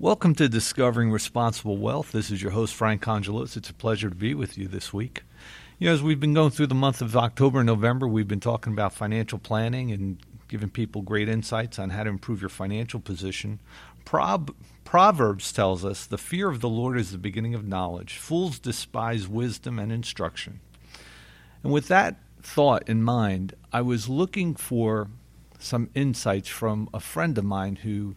Welcome to Discovering Responsible Wealth. This is your host, Frank Congelos. It's a pleasure to be with you this week. You know, as we've been going through the month of October and November, we've been talking about financial planning and giving people great insights on how to improve your financial position. Prob- Proverbs tells us the fear of the Lord is the beginning of knowledge. Fools despise wisdom and instruction. And with that thought in mind, I was looking for some insights from a friend of mine who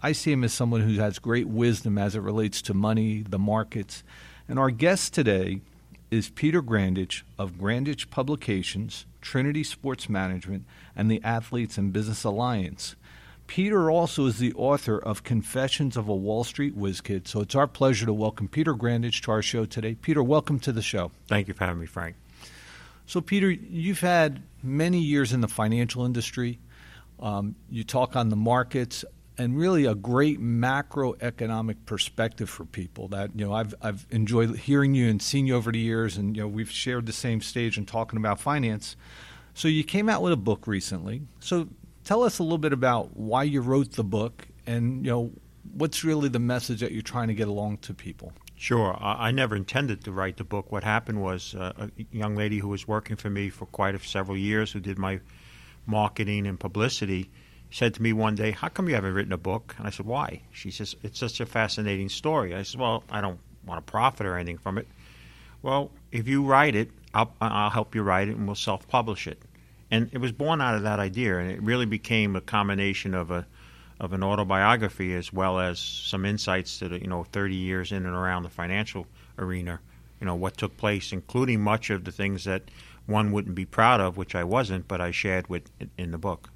I see him as someone who has great wisdom as it relates to money, the markets. And our guest today is Peter Grandich of Grandich Publications, Trinity Sports Management, and the Athletes and Business Alliance. Peter also is the author of Confessions of a Wall Street Whiz Kid. So it's our pleasure to welcome Peter Grandich to our show today. Peter, welcome to the show. Thank you for having me, Frank. So, Peter, you've had many years in the financial industry. Um, you talk on the markets and really a great macroeconomic perspective for people that you know I've I've enjoyed hearing you and seeing you over the years and you know we've shared the same stage and talking about finance. So you came out with a book recently. So tell us a little bit about why you wrote the book and you know what's really the message that you're trying to get along to people. Sure. I never intended to write the book. What happened was uh, a young lady who was working for me for quite a, several years, who did my marketing and publicity, said to me one day, How come you haven't written a book? And I said, Why? She says, It's such a fascinating story. I said, Well, I don't want to profit or anything from it. Well, if you write it, I'll, I'll help you write it and we'll self publish it. And it was born out of that idea, and it really became a combination of a of an autobiography as well as some insights to the, you know 30 years in and around the financial arena. You know what took place, including much of the things that one wouldn't be proud of, which I wasn't, but I shared with in the book.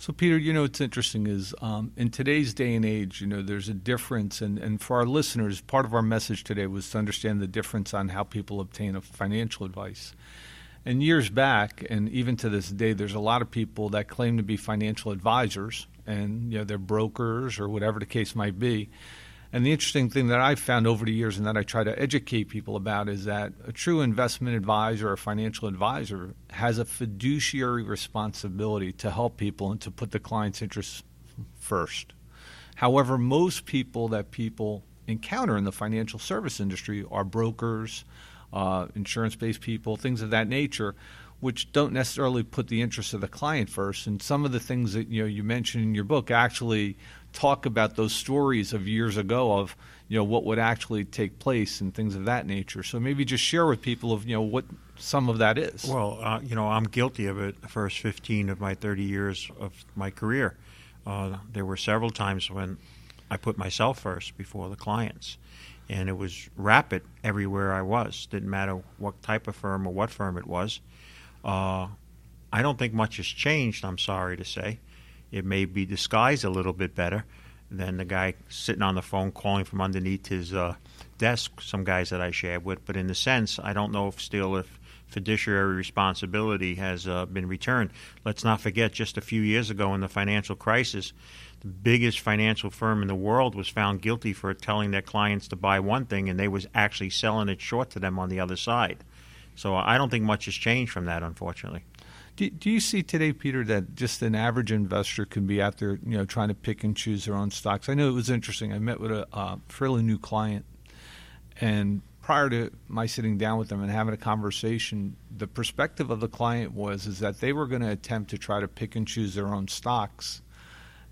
So, Peter, you know what's interesting is um, in today's day and age, you know, there's a difference, and, and for our listeners, part of our message today was to understand the difference on how people obtain a financial advice. And years back, and even to this day, there's a lot of people that claim to be financial advisors, and you know they're brokers or whatever the case might be. And the interesting thing that I've found over the years and that I try to educate people about is that a true investment advisor or financial advisor has a fiduciary responsibility to help people and to put the client's interests first. However, most people that people encounter in the financial service industry are brokers, uh, insurance based people, things of that nature, which don't necessarily put the interests of the client first. And some of the things that you know you mentioned in your book actually talk about those stories of years ago of you know what would actually take place and things of that nature. So maybe just share with people of you know what some of that is. Well, uh, you know, I'm guilty of it. The first 15 of my 30 years of my career, uh, there were several times when I put myself first before the clients, and it was rapid everywhere I was. Didn't matter what type of firm or what firm it was. Uh, I don't think much has changed. I'm sorry to say. It may be disguised a little bit better than the guy sitting on the phone calling from underneath his uh, desk. Some guys that I shared with, but in the sense, I don't know if still if fiduciary responsibility has uh, been returned. Let's not forget, just a few years ago in the financial crisis, the biggest financial firm in the world was found guilty for telling their clients to buy one thing, and they was actually selling it short to them on the other side. So I don't think much has changed from that, unfortunately. Do, do you see today, Peter, that just an average investor can be out there, you know, trying to pick and choose their own stocks? I know it was interesting. I met with a uh, fairly new client, and prior to my sitting down with them and having a conversation, the perspective of the client was is that they were going to attempt to try to pick and choose their own stocks,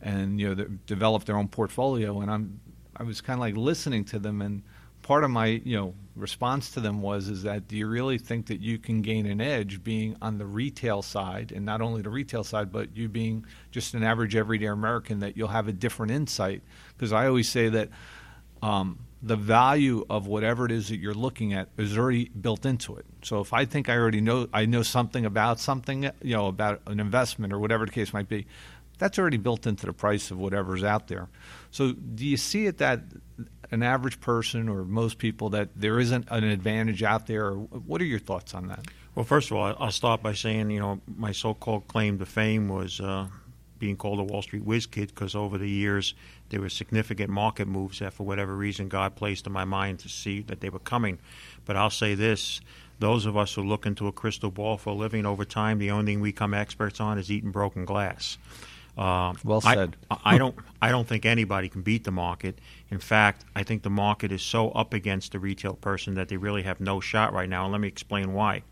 and you know, develop their own portfolio. And I'm I was kind of like listening to them and part of my you know response to them was is that do you really think that you can gain an edge being on the retail side and not only the retail side but you being just an average everyday American that you'll have a different insight because I always say that um, the value of whatever it is that you're looking at is already built into it. So if I think I already know I know something about something, you know, about an investment or whatever the case might be, that's already built into the price of whatever's out there. So do you see it that an average person or most people that there isn't an advantage out there? What are your thoughts on that? Well, first of all, I'll start by saying, you know, my so-called claim to fame was uh, being called a Wall Street whiz kid because over the years there were significant market moves that, for whatever reason, God placed in my mind to see that they were coming. But I'll say this: those of us who look into a crystal ball for a living over time, the only thing we become experts on is eating broken glass. Uh, well said. I, I don't. I don't think anybody can beat the market. In fact, I think the market is so up against the retail person that they really have no shot right now. And let me explain why.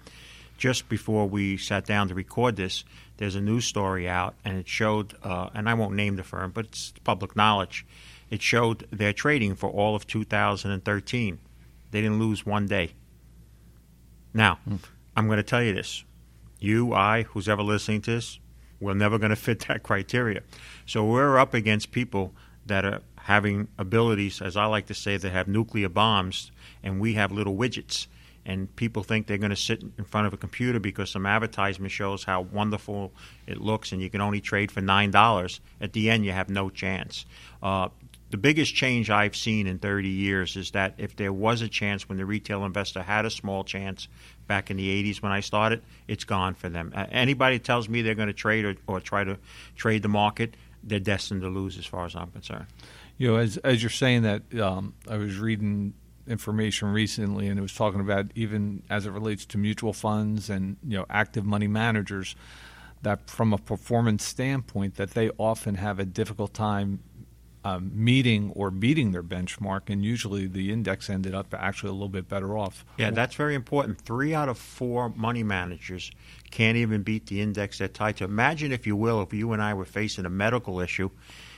Just before we sat down to record this, there's a news story out, and it showed, uh, and I won't name the firm, but it's public knowledge. It showed their trading for all of 2013. They didn't lose one day. Now, mm. I'm going to tell you this. You, I, who's ever listening to this, we're never going to fit that criteria. So we're up against people that are having abilities, as I like to say, that have nuclear bombs, and we have little widgets. And people think they're going to sit in front of a computer because some advertisement shows how wonderful it looks, and you can only trade for nine dollars. At the end, you have no chance. Uh, the biggest change I've seen in 30 years is that if there was a chance when the retail investor had a small chance back in the 80s when I started, it's gone for them. Uh, anybody tells me they're going to trade or, or try to trade the market, they're destined to lose as far as I'm concerned. You know, as, as you're saying that, um, I was reading information recently and it was talking about even as it relates to mutual funds and, you know, active money managers that from a performance standpoint that they often have a difficult time um, meeting or beating their benchmark, and usually the index ended up actually a little bit better off. Yeah, that's very important. Three out of four money managers can't even beat the index they're tied to. Imagine, if you will, if you and I were facing a medical issue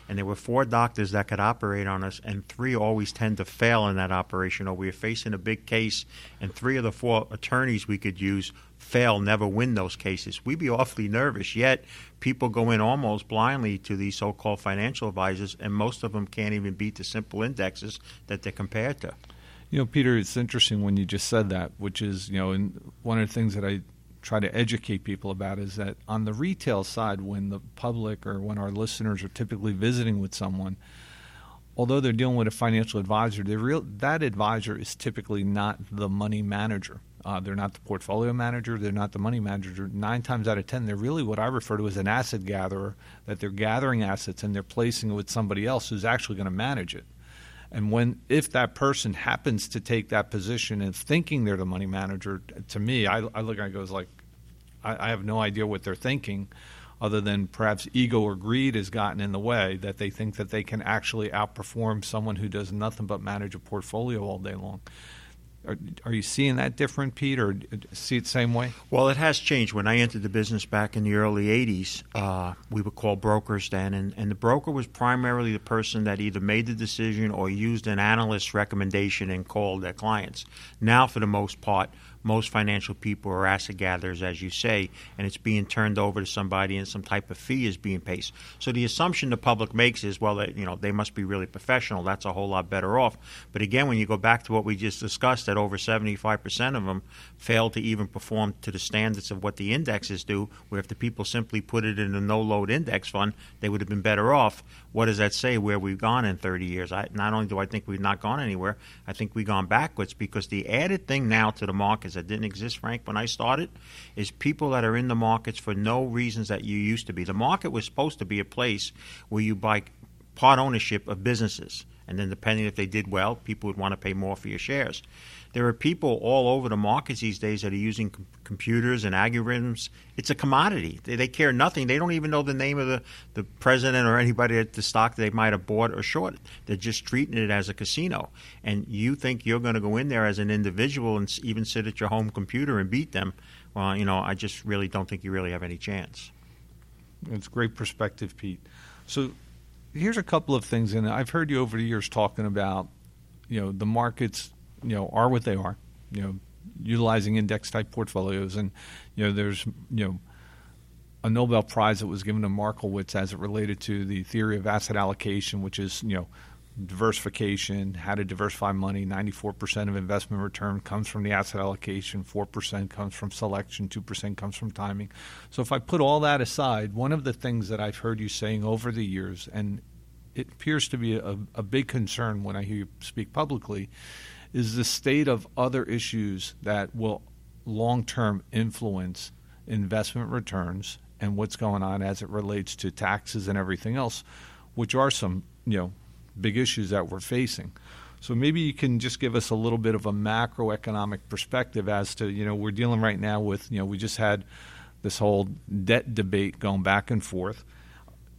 and there were four doctors that could operate on us, and three always tend to fail in that operation, or we were facing a big case, and three of the four attorneys we could use fail, never win those cases. We'd be awfully nervous. Yet people go in almost blindly to these so-called financial advisors, and most of them can't even beat the simple indexes that they're compared to. You know, Peter, it's interesting when you just said that, which is, you know, and one of the things that I try to educate people about is that on the retail side, when the public or when our listeners are typically visiting with someone, although they're dealing with a financial advisor, real, that advisor is typically not the money manager. Uh, they're not the portfolio manager. They're not the money manager. Nine times out of ten, they're really what I refer to as an asset gatherer. That they're gathering assets and they're placing it with somebody else who's actually going to manage it. And when if that person happens to take that position and thinking they're the money manager, to me, I, I look at it goes like, I, I have no idea what they're thinking, other than perhaps ego or greed has gotten in the way that they think that they can actually outperform someone who does nothing but manage a portfolio all day long. Are, are, you seeing that different, Pete, or see it same way? Well, it has changed. When I entered the business back in the early 80s, uh, we were called brokers then, and, and the broker was primarily the person that either made the decision or used an analyst's recommendation and called their clients. Now, for the most part, most financial people are asset gatherers, as you say, and it's being turned over to somebody and some type of fee is being paid. So the assumption the public makes is, well, they, you know, they must be really professional. That's a whole lot better off. But again, when you go back to what we just discussed, that over 75% of them fail to even perform to the standards of what the indexes do, where if the people simply put it in a no-load index fund, they would have been better off. What does that say where we've gone in 30 years? I, not only do I think we've not gone anywhere, I think we've gone backwards because the added thing now to the markets that didn't exist, Frank, when I started, is people that are in the markets for no reasons that you used to be. The market was supposed to be a place where you buy part ownership of businesses. And then, depending if they did well, people would want to pay more for your shares. There are people all over the markets these days that are using com- computers and algorithms. It's a commodity. They, they, care nothing. They don't even know the name of the, the president or anybody at the stock they might have bought or shorted. They're just treating it as a casino. And you think you're going to go in there as an individual and even sit at your home computer and beat them. Well, you know, I just really don't think you really have any chance. It's great perspective, Pete. So here's a couple of things, and I've heard you over the years talking about, you know, the markets you know are what they are. You know, utilizing index type portfolios, and you know there's you know a Nobel Prize that was given to Markowitz as it related to the theory of asset allocation, which is you know diversification, how to diversify money. 94% of investment return comes from the asset allocation, 4% comes from selection, 2% comes from timing. So if I put all that aside, one of the things that I've heard you saying over the years, and it appears to be a, a big concern when I hear you speak publicly, is the state of other issues that will long term influence investment returns and what's going on as it relates to taxes and everything else, which are some you know big issues that we're facing. So maybe you can just give us a little bit of a macroeconomic perspective as to you know we're dealing right now with you know we just had this whole debt debate going back and forth.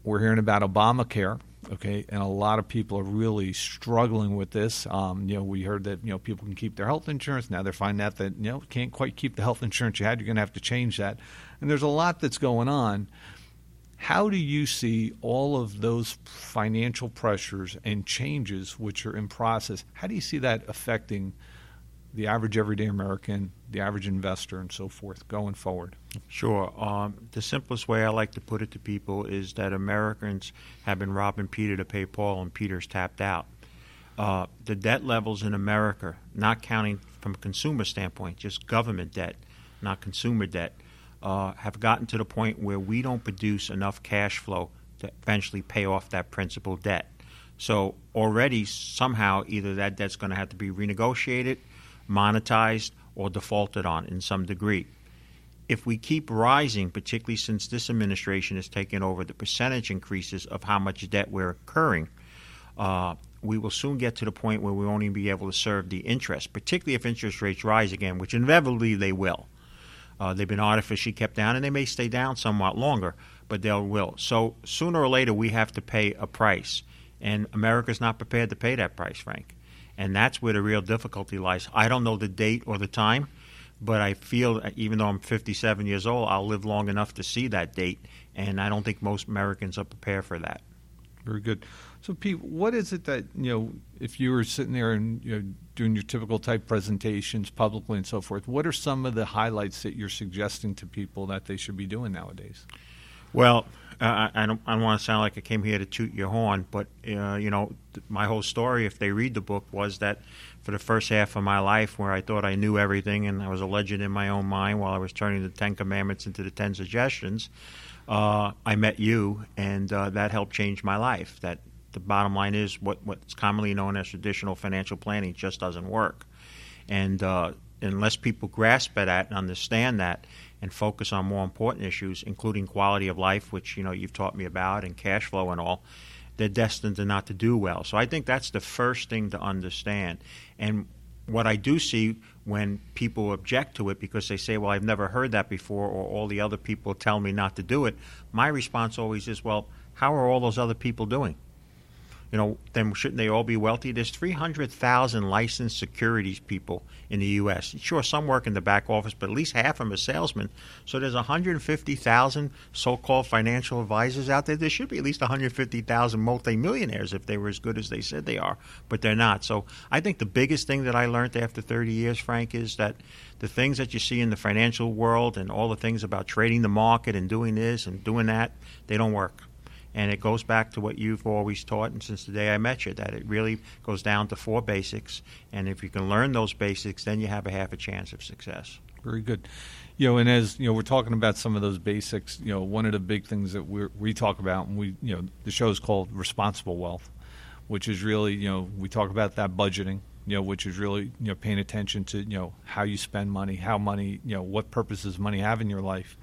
we're hearing about Obamacare, okay, and a lot of people are really struggling with this. Um, you know, we heard that you know people can keep their health insurance. Now they're finding out that you know can't quite keep the health insurance you had. You're going to have to change that, and there's a lot that's going on. How do you see all of those financial pressures and changes which are in process? How do you see that affecting the average everyday American, the average investor, and so forth going forward? Sure. Um, the simplest way I like to put it to people is that Americans have been robbing Peter to pay Paul, and Peter's tapped out. Uh, the debt levels in America, not counting from a consumer standpoint, just government debt, not consumer debt, uh, have gotten to the point where we don't produce enough cash flow to eventually pay off that principal debt. So already somehow either that debt's going to have to be renegotiated, monetized, or defaulted on in some degree. If we keep rising, particularly since this administration has taken over the percentage increases of how much debt we're incurring, uh, we will soon get to the point where we won't even be able to serve the interest, particularly if interest rates rise again, which inevitably they will. Uh, they've been artificially kept down, and they may stay down somewhat longer, but they will. So sooner or later, we have to pay a price, and America's not prepared to pay that price, Frank. And that's where the real difficulty lies. I don't know the date or the time, but I feel even though I'm 57 years old, I'll live long enough to see that date, and I don't think most Americans are prepared for that. Very good. So, Pete, what is it that you know? If you were sitting there and you know, doing your typical type presentations publicly and so forth, what are some of the highlights that you're suggesting to people that they should be doing nowadays? Well, uh, I don't, I don't want to sound like I came here to toot your horn, but uh, you know, my whole story, if they read the book, was that for the first half of my life, where I thought I knew everything and I was a legend in my own mind, while I was turning the Ten Commandments into the Ten Suggestions, uh, I met you, and uh, that helped change my life. That the bottom line is what what's commonly known as traditional financial planning just doesn't work, and uh, unless people grasp at that and understand that and focus on more important issues, including quality of life, which you know you've taught me about, and cash flow and all, they're destined to not to do well. So I think that's the first thing to understand. And what I do see when people object to it because they say, "Well, I've never heard that before," or all the other people tell me not to do it, my response always is, "Well, how are all those other people doing?" You know, then shouldn't they all be wealthy? There's 300,000 licensed securities people in the U.S. Sure, some work in the back office, but at least half of them are salesmen. So there's 150,000 so-called financial advisors out there. There should be at least 150,000 multimillionaires if they were as good as they said they are, but they're not. So I think the biggest thing that I learned after 30 years, Frank, is that the things that you see in the financial world and all the things about trading the market and doing this and doing that, they don't work and it goes back to what you've always taught, and since the day I met you, that it really goes down to four basics. And if you can learn those basics, then you have a half a chance of success. Very good. You know, and as you know, we're talking about some of those basics. You know, one of the big things that we we talk about, and we you know, the show is called Responsible Wealth, which is really you know we talk about that budgeting. You know, which is really you know paying attention to you know how you spend money, how money you know what purposes money have in your life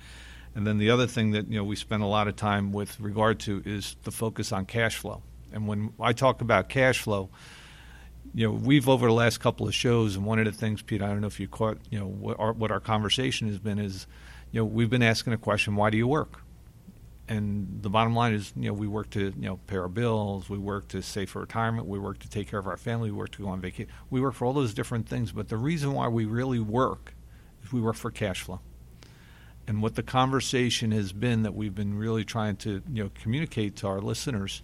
and then the other thing that you know we spend a lot of time with regard to is the focus on cash flow. And when I talk about cash flow, you know, we've over the last couple of shows, and one of the things, Pete, I don't know if you caught, you know, what our, what our conversation has been is, you know, we've been asking a question: Why do you work? And the bottom line is, you know, we work to, you know, pay our bills, we work to save for retirement, we work to take care of our family, we work to go on vacation, we work for all those different things. But the reason why we really work is we work for cash flow and what the conversation has been that we've been really trying to you know communicate to our listeners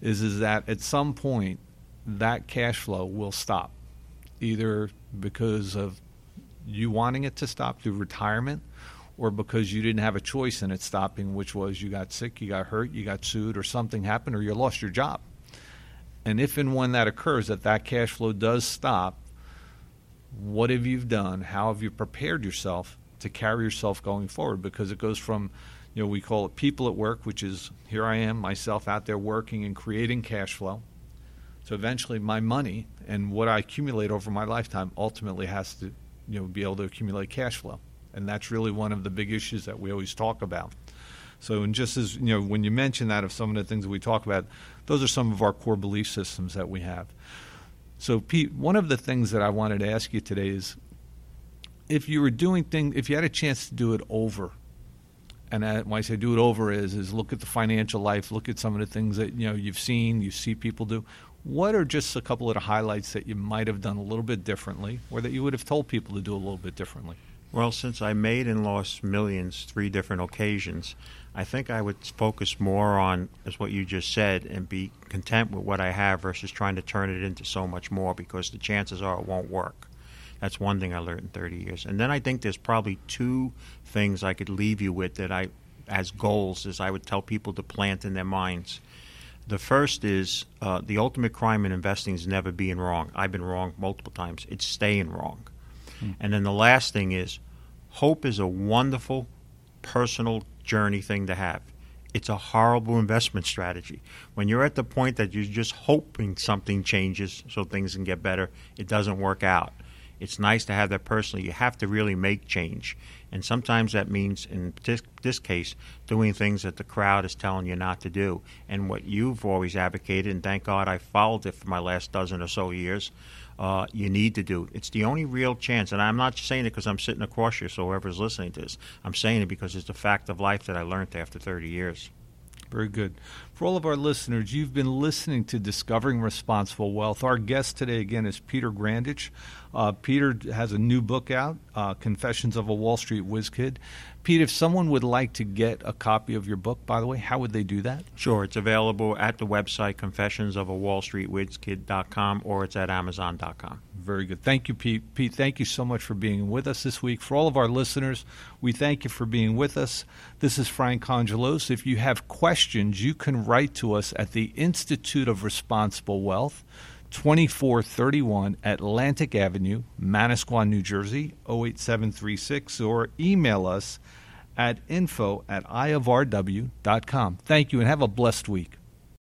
is is that at some point that cash flow will stop either because of you wanting it to stop through retirement or because you didn't have a choice in it stopping which was you got sick you got hurt you got sued or something happened or you lost your job. And if and when that occurs that that cash flow does stop what have you done? How have you prepared yourself to carry yourself going forward because it goes from you know we call it people at work which is here I am myself out there working and creating cash flow. So eventually my money and what I accumulate over my lifetime ultimately has to you know be able to accumulate cash flow. And that's really one of the big issues that we always talk about. So and just as you know when you mention that of some of the things that we talk about those are some of our core belief systems that we have. So Pete one of the things that I wanted to ask you today is if you were doing things, if you had a chance to do it over and uh, when I say do it over is is look at the financial life, look at some of the things that you know you've seen, you see people do. What are just a couple of the highlights that you might have done a little bit differently, or that you would have told people to do a little bit differently? Well, since I made and lost millions three different occasions, I think I would focus more on, as what you just said, and be content with what I have versus trying to turn it into so much more because the chances are it won't work. That's one thing I learned in 30 years. And then I think there's probably two things I could leave you with that I, as goals, as I would tell people to plant in their minds. The first is uh, the ultimate crime in investing is never being wrong. I've been wrong multiple times. It's staying wrong. Hmm. And then the last thing is hope is a wonderful personal journey thing to have. It's a horrible investment strategy. When you're at the point that you're just hoping something changes so things can get better, it doesn't work out. It's nice to have that personally. You have to really make change. And sometimes that means, in this, this, case, doing things that the crowd is telling you not to do. And what you've always advocated, and thank God I followed it for my last dozen or so years, uh, you need to do. It's the only real chance. And I'm not saying it because I'm sitting across you, so whoever's listening to this, I'm saying it because it's a fact of life that I learned after 30 years. Very good. For all of our listeners, you've been listening to Discovering Responsible Wealth. Our guest today, again, is Peter Grandich. Uh, Peter has a new book out, uh, Confessions of a Wall Street Whiz Kid. Pete, if someone would like to get a copy of your book, by the way, how would they do that? Sure. It's available at the website confessionsofawallstreetwizkid.com or it's at amazon.com. Very good. Thank you, Pete. Pete, thank you so much for being with us this week. For all of our listeners, we thank you for being with us. This is Frank Congelos. If you have questions, you can write to us at the Institute of Responsible Wealth. 2431 Atlantic Avenue, Manasquan, New Jersey, 08736, or email us at info at iofrw.com. Thank you and have a blessed week.